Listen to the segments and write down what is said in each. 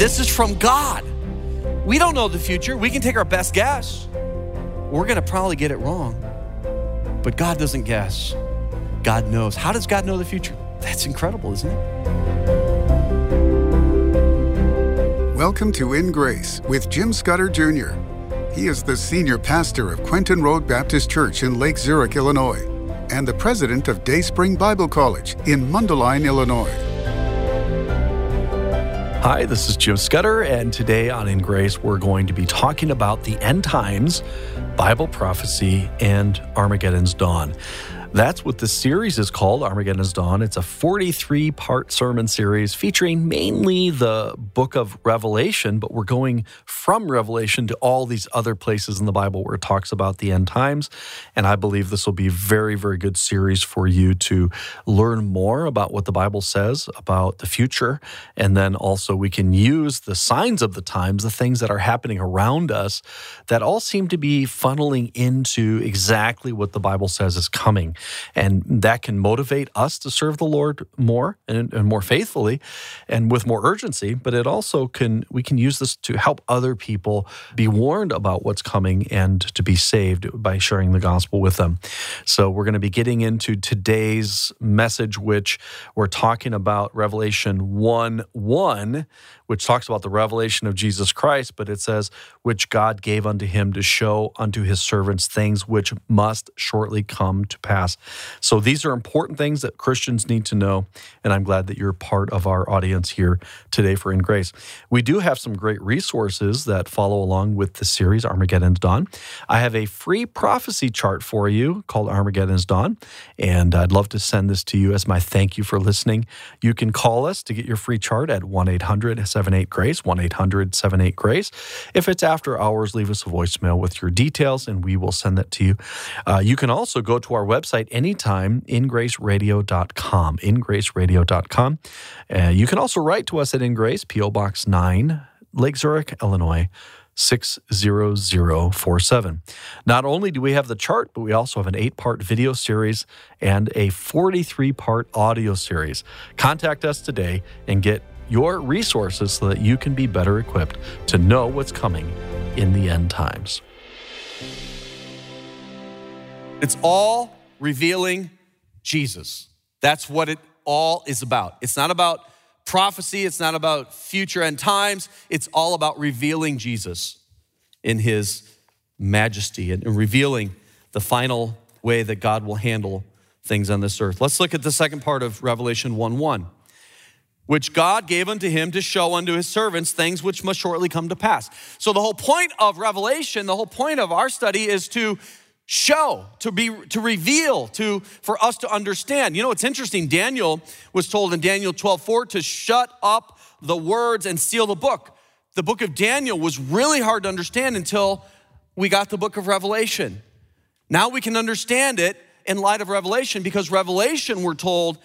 This is from God. We don't know the future. We can take our best guess. We're going to probably get it wrong. But God doesn't guess. God knows. How does God know the future? That's incredible, isn't it? Welcome to In Grace with Jim Scudder Jr. He is the senior pastor of Quentin Road Baptist Church in Lake Zurich, Illinois, and the president of Dayspring Bible College in Mundelein, Illinois. Hi, this is Jim Scudder, and today on In Grace, we're going to be talking about the end times, Bible prophecy, and Armageddon's dawn. That's what the series is called, Armageddon's Dawn. It's a 43 part sermon series featuring mainly the book of Revelation, but we're going from Revelation to all these other places in the Bible where it talks about the end times. And I believe this will be a very, very good series for you to learn more about what the Bible says about the future. And then also we can use the signs of the times, the things that are happening around us that all seem to be funneling into exactly what the Bible says is coming. And that can motivate us to serve the Lord more and, and, more faithfully and with more urgency. But it also can, we can use this to help other people be warned about what's coming and to be saved by sharing the gospel with them. So we're going to be getting into today's message, which we're talking about Revelation 1 1, which talks about the revelation of Jesus Christ, but it says, which God gave unto him to show unto his servants things which must shortly come to pass. So these are important things that Christians need to know, and I'm glad that you're part of our audience here today for In Grace. We do have some great resources that follow along with the series Armageddon's Dawn. I have a free prophecy chart for you called Armageddon's Dawn, and I'd love to send this to you as my thank you for listening. You can call us to get your free chart at 1 800 78 Grace, 1 800 78 Grace. If it's after hours, leave us a voicemail with your details and we will send that to you. Uh, you can also go to our website anytime, ingraceradio.com. Ingraceradio.com. Uh, you can also write to us at Ingrace, P.O. Box 9, Lake Zurich, Illinois. 60047. Not only do we have the chart, but we also have an eight part video series and a 43 part audio series. Contact us today and get your resources so that you can be better equipped to know what's coming in the end times. It's all revealing Jesus. That's what it all is about. It's not about prophecy, it's not about future end times, it's all about revealing Jesus in his majesty and revealing the final way that God will handle things on this earth. Let's look at the second part of Revelation 1 1 which God gave unto him to show unto his servants things which must shortly come to pass. So the whole point of Revelation, the whole point of our study is to show, to be to reveal, to for us to understand. You know, it's interesting. Daniel was told in Daniel 12, 4 to shut up the words and seal the book. The book of Daniel was really hard to understand until we got the book of Revelation. Now we can understand it in light of Revelation because Revelation, we're told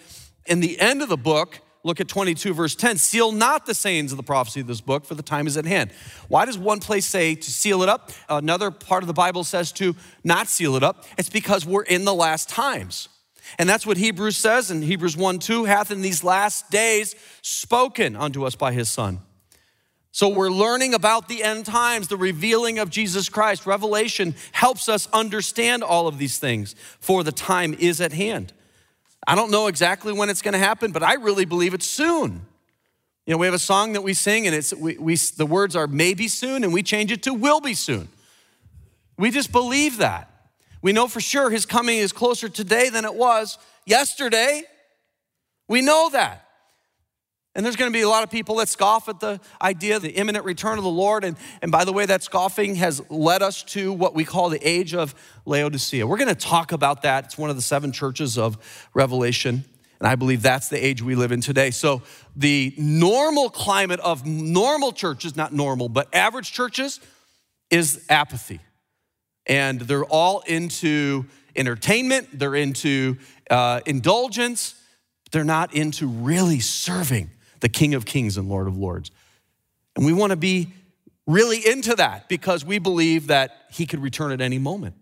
in the end of the book, Look at 22, verse 10. Seal not the sayings of the prophecy of this book, for the time is at hand. Why does one place say to seal it up? Another part of the Bible says to not seal it up. It's because we're in the last times. And that's what Hebrews says in Hebrews 1 2 hath in these last days spoken unto us by his Son. So we're learning about the end times, the revealing of Jesus Christ. Revelation helps us understand all of these things, for the time is at hand. I don't know exactly when it's going to happen, but I really believe it's soon. You know, we have a song that we sing, and it's we, we, the words are maybe soon, and we change it to will be soon. We just believe that. We know for sure his coming is closer today than it was yesterday. We know that. And there's going to be a lot of people that scoff at the idea of the imminent return of the Lord. And, and by the way, that scoffing has led us to what we call the age of Laodicea. We're going to talk about that. It's one of the seven churches of Revelation. And I believe that's the age we live in today. So, the normal climate of normal churches, not normal, but average churches, is apathy. And they're all into entertainment, they're into uh, indulgence, they're not into really serving the King of Kings and Lord of Lords. And we want to be really into that because we believe that he could return at any moment.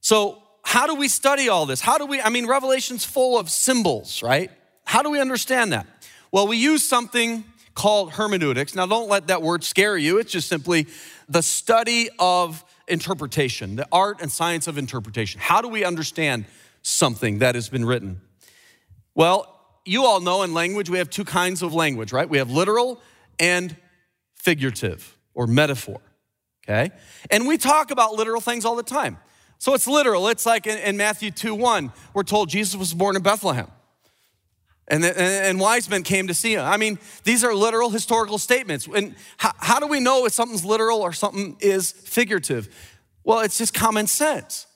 So, how do we study all this? How do we, I mean, Revelation's full of symbols, right? How do we understand that? Well, we use something called hermeneutics. Now, don't let that word scare you. It's just simply the study of interpretation, the art and science of interpretation. How do we understand something that has been written? Well, you all know in language we have two kinds of language, right? We have literal and figurative or metaphor, okay? And we talk about literal things all the time. So it's literal. It's like in, in Matthew 2 1, we're told Jesus was born in Bethlehem. And, and, wise men came to see him. I mean, these are literal historical statements. And how, how do we know if something's literal or something is figurative? Well, it's just common sense.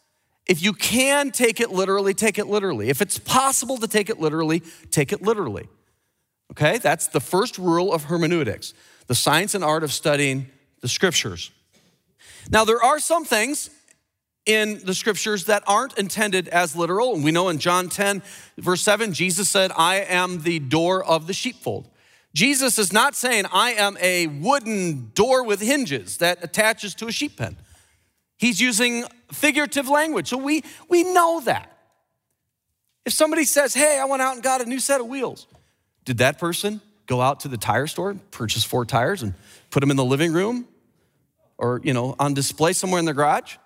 If you can take it literally, take it literally. If it's possible to take it literally, take it literally. Okay, that's the first rule of hermeneutics, the science and art of studying the scriptures. Now, there are some things in the scriptures that aren't intended as literal. And we know in John 10, verse 7, Jesus said, I am the door of the sheepfold. Jesus is not saying, I am a wooden door with hinges that attaches to a sheep pen. He's using figurative language. So we, we know that. If somebody says, Hey, I went out and got a new set of wheels, did that person go out to the tire store, purchase four tires, and put them in the living room or, you know, on display somewhere in the garage?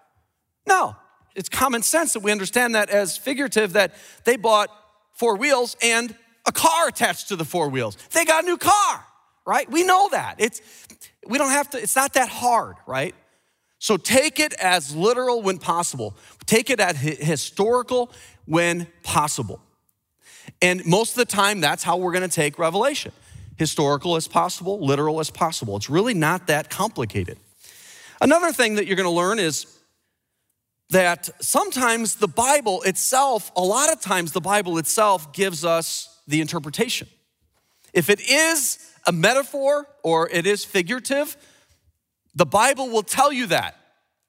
No, it's common sense that we understand that as figurative that they bought four wheels and a car attached to the four wheels. They got a new car, right? We know that. It's we don't have to it's not that hard, right? So take it as literal when possible. Take it as historical when possible. And most of the time that's how we're going to take revelation. Historical as possible, literal as possible. It's really not that complicated. Another thing that you're going to learn is that sometimes the Bible itself, a lot of times the Bible itself gives us the interpretation. If it is a metaphor or it is figurative, the Bible will tell you that.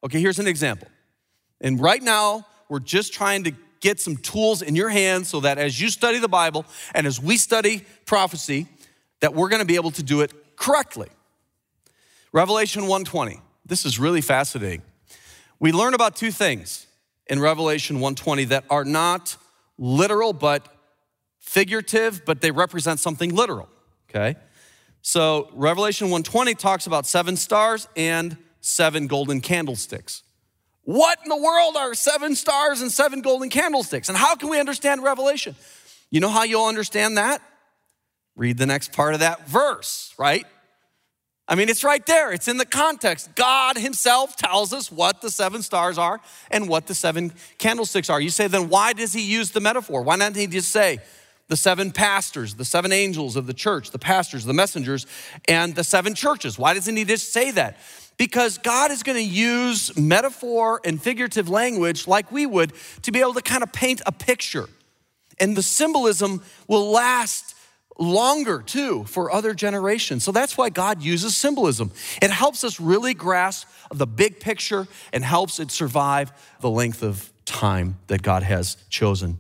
Okay, here's an example. And right now, we're just trying to get some tools in your hands so that as you study the Bible and as we study prophecy, that we're going to be able to do it correctly. Revelation 120. This is really fascinating. We learn about two things in Revelation 120 that are not literal but figurative, but they represent something literal, okay? So Revelation 120 talks about seven stars and seven golden candlesticks. What in the world are seven stars and seven golden candlesticks? And how can we understand Revelation? You know how you'll understand that? Read the next part of that verse, right? I mean, it's right there, it's in the context. God Himself tells us what the seven stars are and what the seven candlesticks are. You say, then why does He use the metaphor? Why not He just say, the seven pastors, the seven angels of the church, the pastors, the messengers, and the seven churches? Why doesn't He just say that? Because God is going to use metaphor and figurative language like we would to be able to kind of paint a picture. And the symbolism will last longer too for other generations. So that's why God uses symbolism. It helps us really grasp the big picture and helps it survive the length of time that God has chosen.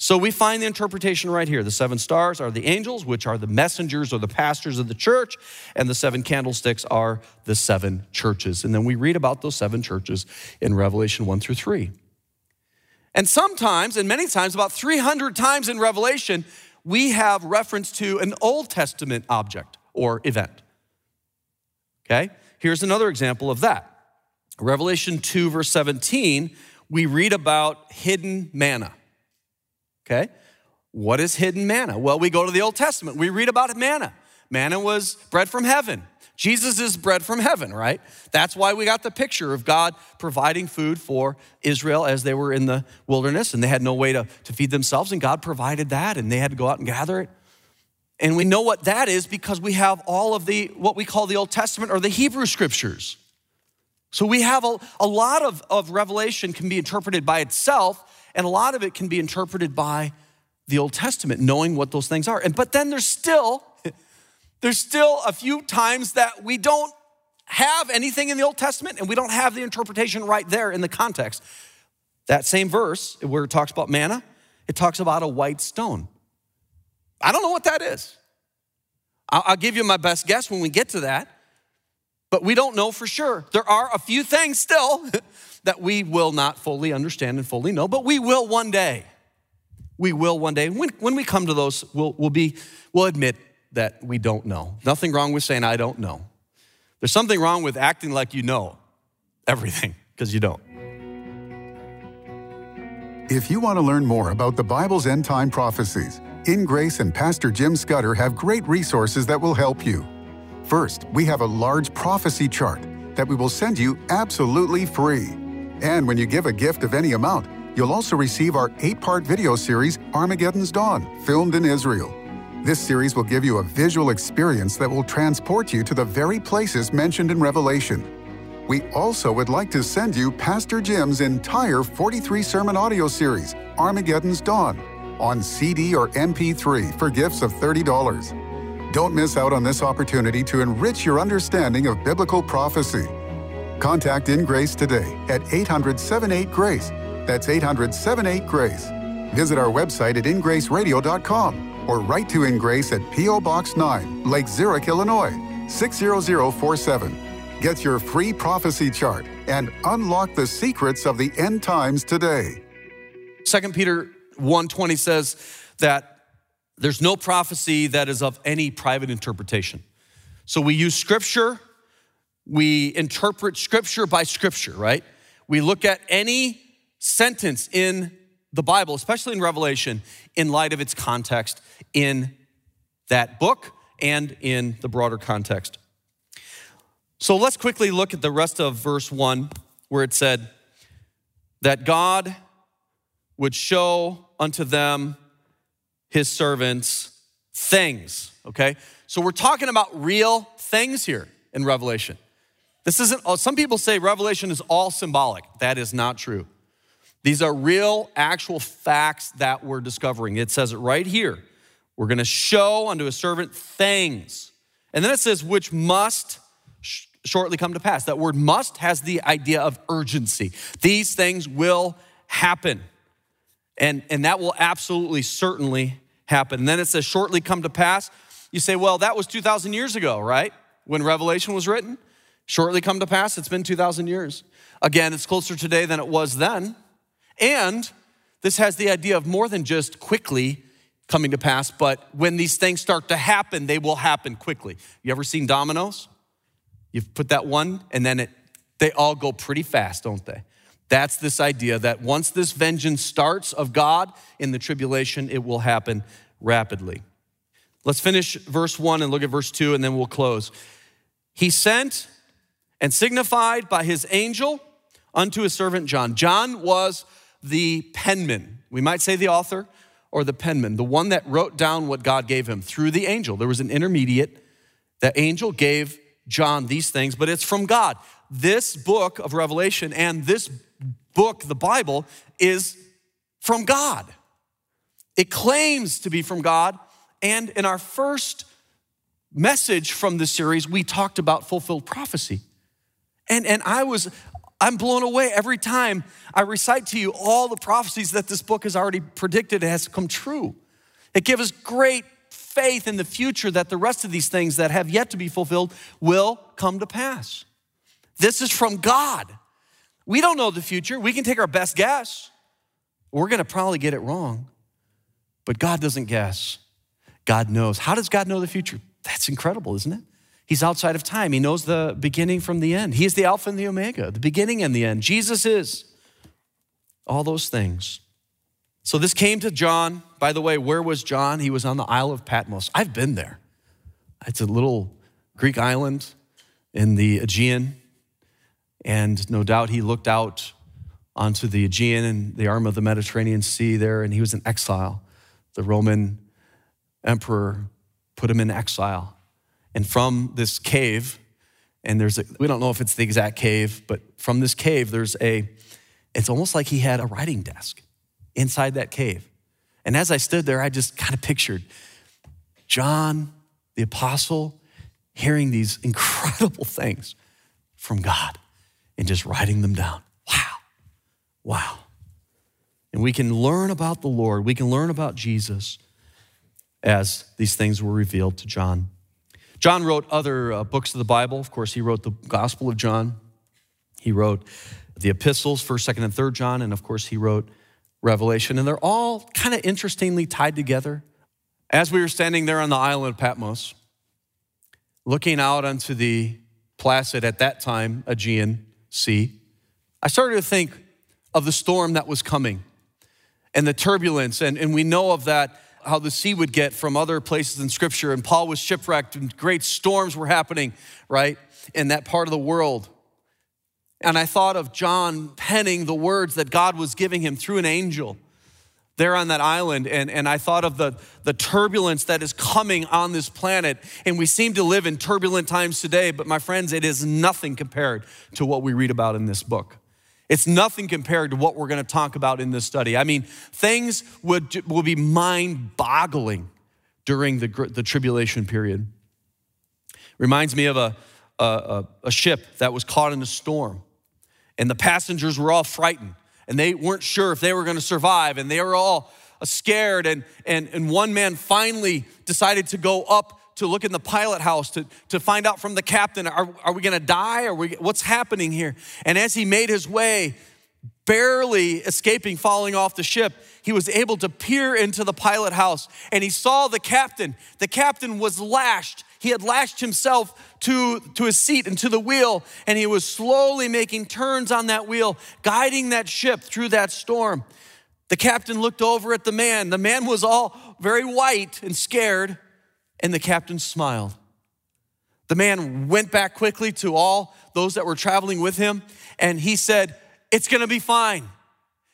So we find the interpretation right here. The seven stars are the angels, which are the messengers or the pastors of the church, and the seven candlesticks are the seven churches. And then we read about those seven churches in Revelation 1 through 3. And sometimes, and many times, about 300 times in Revelation, we have reference to an Old Testament object or event. Okay? Here's another example of that. Revelation 2, verse 17, we read about hidden manna. Okay? What is hidden manna? Well, we go to the Old Testament, we read about manna. Manna was bread from heaven. Jesus is bread from heaven, right? That's why we got the picture of God providing food for Israel as they were in the wilderness and they had no way to, to feed themselves, and God provided that and they had to go out and gather it. And we know what that is because we have all of the, what we call the Old Testament or the Hebrew scriptures. So we have a, a lot of, of Revelation can be interpreted by itself, and a lot of it can be interpreted by the Old Testament, knowing what those things are. And but then there's still there's still a few times that we don't have anything in the Old Testament and we don't have the interpretation right there in the context. That same verse where it talks about manna, it talks about a white stone. I don't know what that is. I'll give you my best guess when we get to that, but we don't know for sure. There are a few things still that we will not fully understand and fully know, but we will one day. We will one day. When, when we come to those, we'll, we'll, be, we'll admit that we don't know. Nothing wrong with saying, I don't know. There's something wrong with acting like you know everything, because you don't. If you want to learn more about the Bible's end time prophecies, In Grace and Pastor Jim Scudder have great resources that will help you. First, we have a large prophecy chart that we will send you absolutely free. And when you give a gift of any amount, you'll also receive our eight part video series, Armageddon's Dawn, filmed in Israel. This series will give you a visual experience that will transport you to the very places mentioned in Revelation. We also would like to send you Pastor Jim's entire 43 sermon audio series, Armageddon's Dawn, on CD or MP3 for gifts of $30. Don't miss out on this opportunity to enrich your understanding of biblical prophecy. Contact In Grace today at 800 78 Grace. That's 800 78 Grace. Visit our website at ingraceradio.com or write to In Grace at P.O. Box 9, Lake Zurich, Illinois 60047. Get your free prophecy chart and unlock the secrets of the end times today. 2 Peter 1:20 says that there's no prophecy that is of any private interpretation. So we use scripture, we interpret scripture by scripture, right? We look at any sentence in the Bible, especially in Revelation, in light of its context in that book and in the broader context. So let's quickly look at the rest of verse 1 where it said that God would show unto them his servants things, okay? So we're talking about real things here in Revelation. This isn't, oh, some people say Revelation is all symbolic. That is not true. These are real, actual facts that we're discovering. It says it right here. We're going to show unto a servant things. And then it says, which must sh- shortly come to pass. That word must has the idea of urgency. These things will happen. And, and that will absolutely, certainly happen. And then it says, shortly come to pass. You say, well, that was 2,000 years ago, right? When Revelation was written. Shortly come to pass, it's been 2,000 years. Again, it's closer today than it was then. And this has the idea of more than just quickly coming to pass, but when these things start to happen, they will happen quickly. You ever seen dominoes? You've put that one, and then it, they all go pretty fast, don't they? That's this idea that once this vengeance starts of God in the tribulation, it will happen rapidly. Let's finish verse one and look at verse two, and then we'll close. He sent and signified by his angel unto his servant John. John was the penman, we might say the author or the penman, the one that wrote down what God gave him through the angel. There was an intermediate. That angel gave John these things, but it's from God. This book of Revelation and this book, the Bible, is from God. It claims to be from God. And in our first message from this series, we talked about fulfilled prophecy. And, and I was I'm blown away every time I recite to you all the prophecies that this book has already predicted has come true. It gives us great faith in the future that the rest of these things that have yet to be fulfilled will come to pass. This is from God. We don't know the future. We can take our best guess. We're going to probably get it wrong. But God doesn't guess. God knows. How does God know the future? That's incredible, isn't it? He's outside of time. He knows the beginning from the end. He is the Alpha and the Omega, the beginning and the end. Jesus is all those things. So this came to John. By the way, where was John? He was on the Isle of Patmos. I've been there. It's a little Greek island in the Aegean. And no doubt he looked out onto the Aegean and the arm of the Mediterranean Sea there, and he was in exile. The Roman emperor put him in exile. And from this cave, and there's a, we don't know if it's the exact cave, but from this cave, there's a, it's almost like he had a writing desk inside that cave. And as I stood there, I just kind of pictured John, the apostle, hearing these incredible things from God and just writing them down. Wow. Wow. And we can learn about the Lord, we can learn about Jesus as these things were revealed to John. John wrote other uh, books of the Bible. Of course, he wrote the Gospel of John. He wrote the epistles, 1st, 2nd, and 3rd John. And of course, he wrote Revelation. And they're all kind of interestingly tied together. As we were standing there on the island of Patmos, looking out onto the placid, at that time, Aegean Sea, I started to think of the storm that was coming and the turbulence. And, and we know of that, how the sea would get from other places in Scripture. And Paul was shipwrecked, and great storms were happening, right, in that part of the world. And I thought of John penning the words that God was giving him through an angel there on that island. And, and I thought of the, the turbulence that is coming on this planet. And we seem to live in turbulent times today, but my friends, it is nothing compared to what we read about in this book. It's nothing compared to what we're going to talk about in this study. I mean, things would, will be mind boggling during the, the tribulation period. Reminds me of a, a, a ship that was caught in a storm, and the passengers were all frightened and they weren't sure if they were going to survive, and they were all scared. And, and, and one man finally decided to go up to look in the pilot house to, to find out from the captain are, are we going to die? Or we, what's happening here? And as he made his way, barely escaping falling off the ship, he was able to peer into the pilot house and he saw the captain. The captain was lashed he had lashed himself to, to his seat and to the wheel, and he was slowly making turns on that wheel, guiding that ship through that storm. The captain looked over at the man. The man was all very white and scared, and the captain smiled. The man went back quickly to all those that were traveling with him, and he said, It's gonna be fine.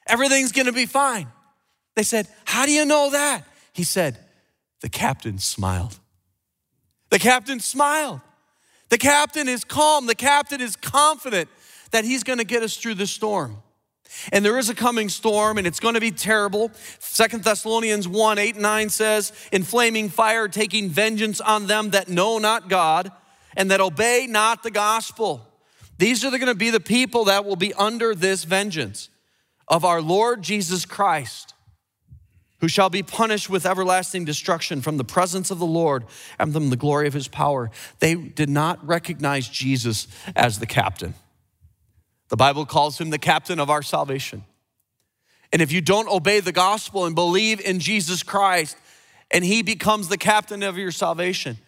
Everything's gonna be fine. They said, How do you know that? He said, The captain smiled. The captain smiled. The captain is calm. The captain is confident that he's to get us through the storm. And there is a coming storm, and it's going to be terrible. Second Thessalonians 1 8 9 says, In flaming fire, taking vengeance on them that know not God and that obey not the gospel. These are going to be the people that will be under this vengeance of our Lord Jesus Christ who shall be punished with everlasting destruction from the presence of the Lord and from the glory of his power. They did not recognize Jesus as the captain. The Bible calls him the captain of our salvation. And if you don't obey the gospel and believe in Jesus Christ and he becomes the captain of your salvation,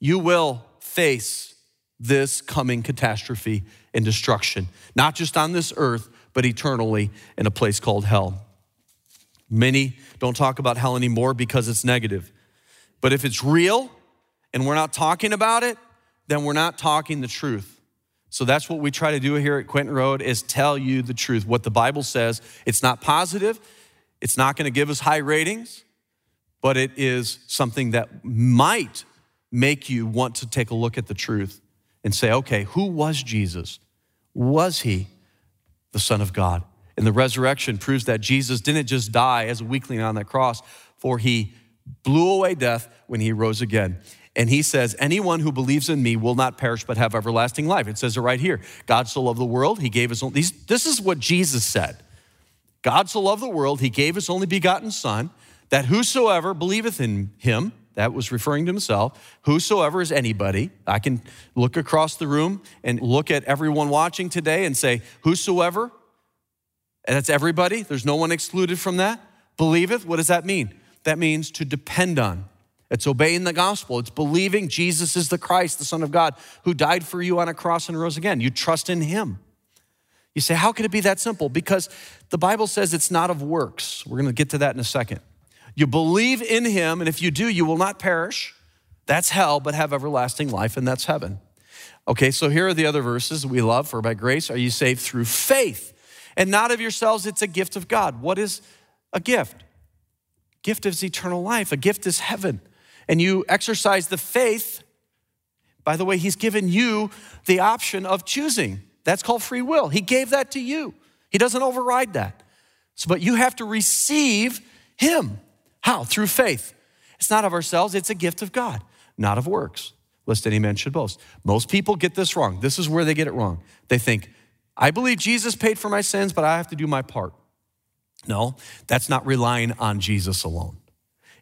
you will face this coming catastrophe and destruction, not just on this earth, but eternally in a place called hell. Many don't talk about hell anymore because it's negative. But if it's real and we're not talking about it, then we're not talking the truth. So that's what we try to do here at Quentin Road is tell you the truth. What the Bible says, it's not positive, it's not going to give us high ratings, but it is something that might make you want to take a look at the truth and say, okay, who was Jesus? Was he the Son of God? And the resurrection proves that Jesus didn't just die as a weakling on that cross, for he blew away death when he rose again. And he says, Anyone who believes in me will not perish but have everlasting life. It says it right here. God so loved the world, he gave his only, this is what Jesus said. God so loved the world, he gave his only begotten Son, that whosoever believeth in him, that was referring to himself, whosoever is anybody. I can look across the room and look at everyone watching today and say, whosoever and that's everybody. There's no one excluded from that. Believeth, what does that mean? That means to depend on. It's obeying the gospel. It's believing Jesus is the Christ, the Son of God, who died for you on a cross and rose again. You trust in him. You say, how could it be that simple? Because the Bible says it's not of works. We're going to get to that in a second. You believe in him, and if you do, you will not perish. That's hell, but have everlasting life, and that's heaven. Okay, so here are the other verses we love. For by grace are you saved through faith and not of yourselves. It's a gift of God. What is a gift? Gift is eternal life. A gift is heaven. And you exercise the faith. By the way, He's given you the option of choosing. That's called free will. He gave that to you. He doesn't override that. So, but you have to receive Him. How? Through faith. It's not of ourselves, it's a gift of God, not of works, lest any man should boast. Most people get this wrong. This is where they get it wrong. They think, I believe Jesus paid for my sins, but I have to do my part. No, that's not relying on Jesus alone.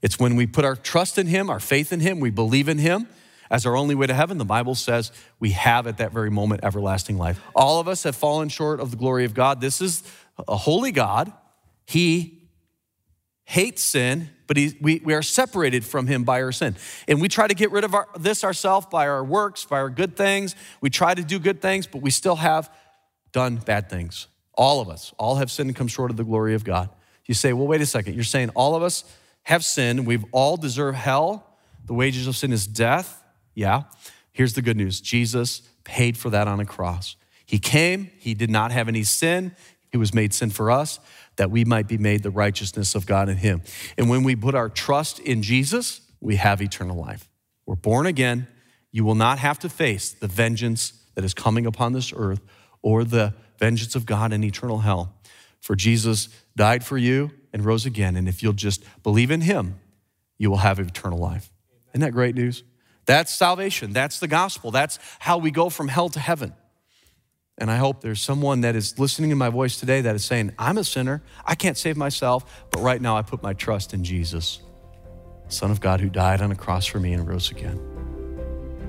It's when we put our trust in Him, our faith in Him, we believe in Him as our only way to heaven. The Bible says we have at that very moment everlasting life. All of us have fallen short of the glory of God. This is a holy God. He hates sin but he, we, we are separated from him by our sin. And we try to get rid of our, this ourselves by our works, by our good things. We try to do good things, but we still have done bad things. All of us, all have sinned and come short of the glory of God. You say, well, wait a second. You're saying all of us have sinned. We've all deserved hell. The wages of sin is death. Yeah. Here's the good news Jesus paid for that on a cross. He came, he did not have any sin. He was made sin for us that we might be made the righteousness of God in him. And when we put our trust in Jesus, we have eternal life. We're born again. You will not have to face the vengeance that is coming upon this earth or the vengeance of God in eternal hell. For Jesus died for you and rose again. And if you'll just believe in him, you will have eternal life. Isn't that great news? That's salvation. That's the gospel. That's how we go from hell to heaven. And I hope there's someone that is listening to my voice today that is saying, I'm a sinner. I can't save myself, but right now I put my trust in Jesus, Son of God who died on a cross for me and rose again.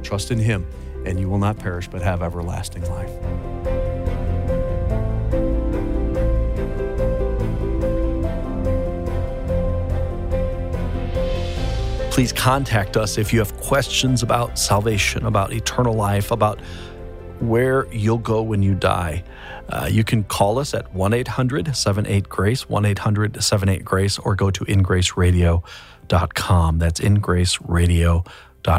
Trust in him, and you will not perish but have everlasting life. Please contact us if you have questions about salvation, about eternal life, about where you'll go when you die. Uh, you can call us at 1 800 78 Grace, 1 800 78 Grace, or go to ingraceradio.com. That's ingraceradio.com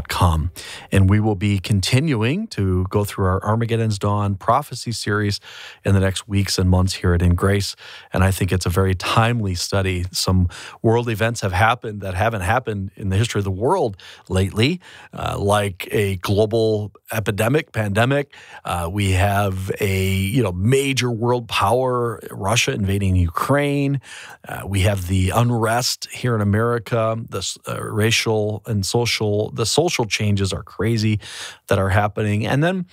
com. And we will be continuing to go through our Armageddon's Dawn prophecy series in the next weeks and months here at In Grace. And I think it's a very timely study. Some world events have happened that haven't happened in the history of the world lately, uh, like a global epidemic, pandemic. Uh, we have a you know major world power, Russia invading Ukraine. Uh, we have the unrest here in America, the uh, racial and social, the social changes are crazy that are happening. And then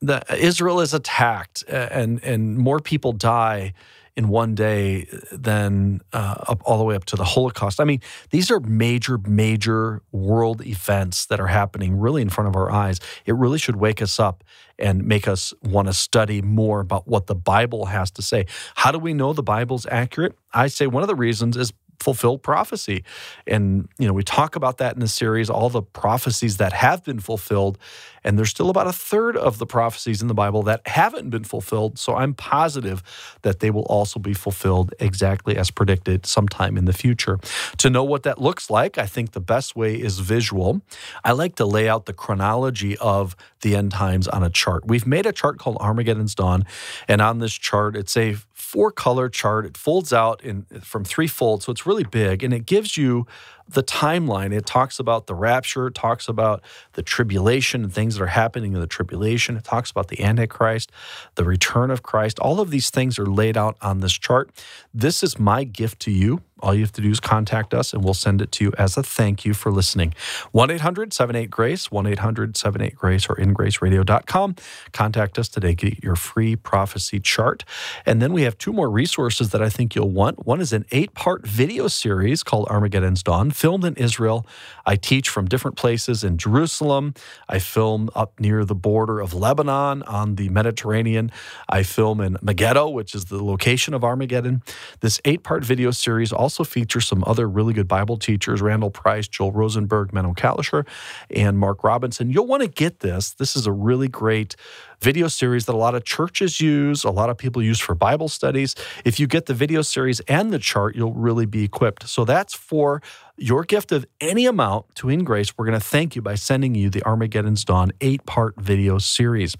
the, Israel is attacked and, and more people die in one day than uh, up, all the way up to the Holocaust. I mean, these are major, major world events that are happening really in front of our eyes. It really should wake us up and make us want to study more about what the Bible has to say. How do we know the Bible's accurate? I say one of the reasons is fulfilled prophecy. And, you know, we talk about that in the series, all the prophecies that have been fulfilled. And there's still about a third of the prophecies in the Bible that haven't been fulfilled. So I'm positive that they will also be fulfilled exactly as predicted sometime in the future. To know what that looks like, I think the best way is visual. I like to lay out the chronology of the end times on a chart. We've made a chart called Armageddon's Dawn. And on this chart, it's a four color chart. It folds out in from three folds, so it's really big, and it gives you the timeline. It talks about the rapture, it talks about the tribulation and things that are happening in the tribulation. It talks about the Antichrist, the return of Christ. All of these things are laid out on this chart. This is my gift to you. All you have to do is contact us and we'll send it to you as a thank you for listening. 1 800 78 Grace, 1 800 78 Grace, or ingraceradio.com. Contact us today, get your free prophecy chart. And then we have two more resources that I think you'll want. One is an eight part video series called Armageddon's Dawn filmed in Israel. I teach from different places in Jerusalem. I film up near the border of Lebanon on the Mediterranean. I film in Megiddo, which is the location of Armageddon. This eight part video series also features some other really good Bible teachers Randall Price, Joel Rosenberg, Meno Kalisher, and Mark Robinson. You'll want to get this. This is a really great video series that a lot of churches use, a lot of people use for Bible studies. If you get the video series and the chart, you'll really be equipped. So that's for your gift of any amount to In Grace. We're going to thank you by sending you the Armageddon's Dawn eight part video series.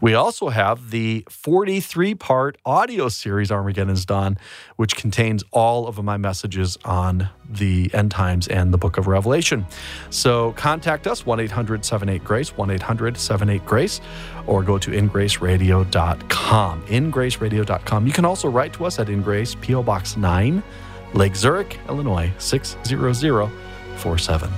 We also have the 43 part audio series, Armageddon's Dawn, which contains all of my messages on the end times and the book of Revelation. So contact us 1 800 78 Grace, 1 800 78 Grace, or go to ingraceradio.com. Ingraceradio.com. You can also write to us at Ingrace, P.O. Box 9, Lake Zurich, Illinois 60047.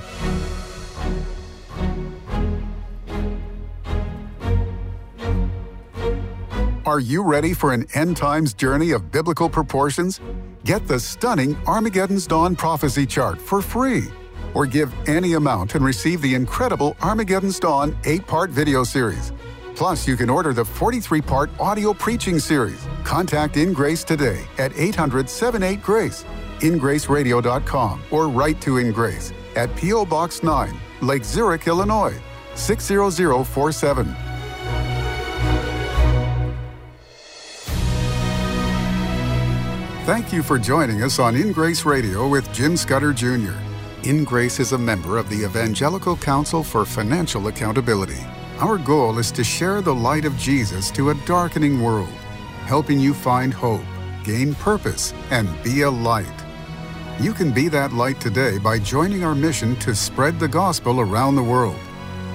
Are you ready for an end times journey of biblical proportions? Get the stunning Armageddon's Dawn prophecy chart for free. Or give any amount and receive the incredible Armageddon's Dawn 8 part video series. Plus, you can order the 43 part audio preaching series. Contact In Grace today at 800 78 Grace ingraceradio.com or write to In Grace at P.O. Box 9, Lake Zurich, Illinois 60047. Thank you for joining us on In Grace Radio with Jim Scudder Jr. In Grace is a member of the Evangelical Council for Financial Accountability. Our goal is to share the light of Jesus to a darkening world, helping you find hope, gain purpose, and be a light. You can be that light today by joining our mission to spread the gospel around the world.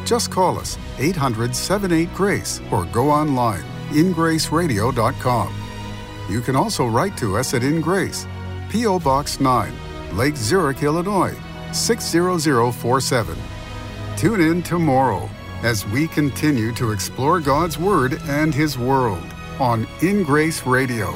Just call us 800 78 Grace or go online ingraceradio.com. You can also write to us at In Grace, P.O. Box 9, Lake Zurich, Illinois 60047. Tune in tomorrow as we continue to explore God's Word and His world on In Grace Radio.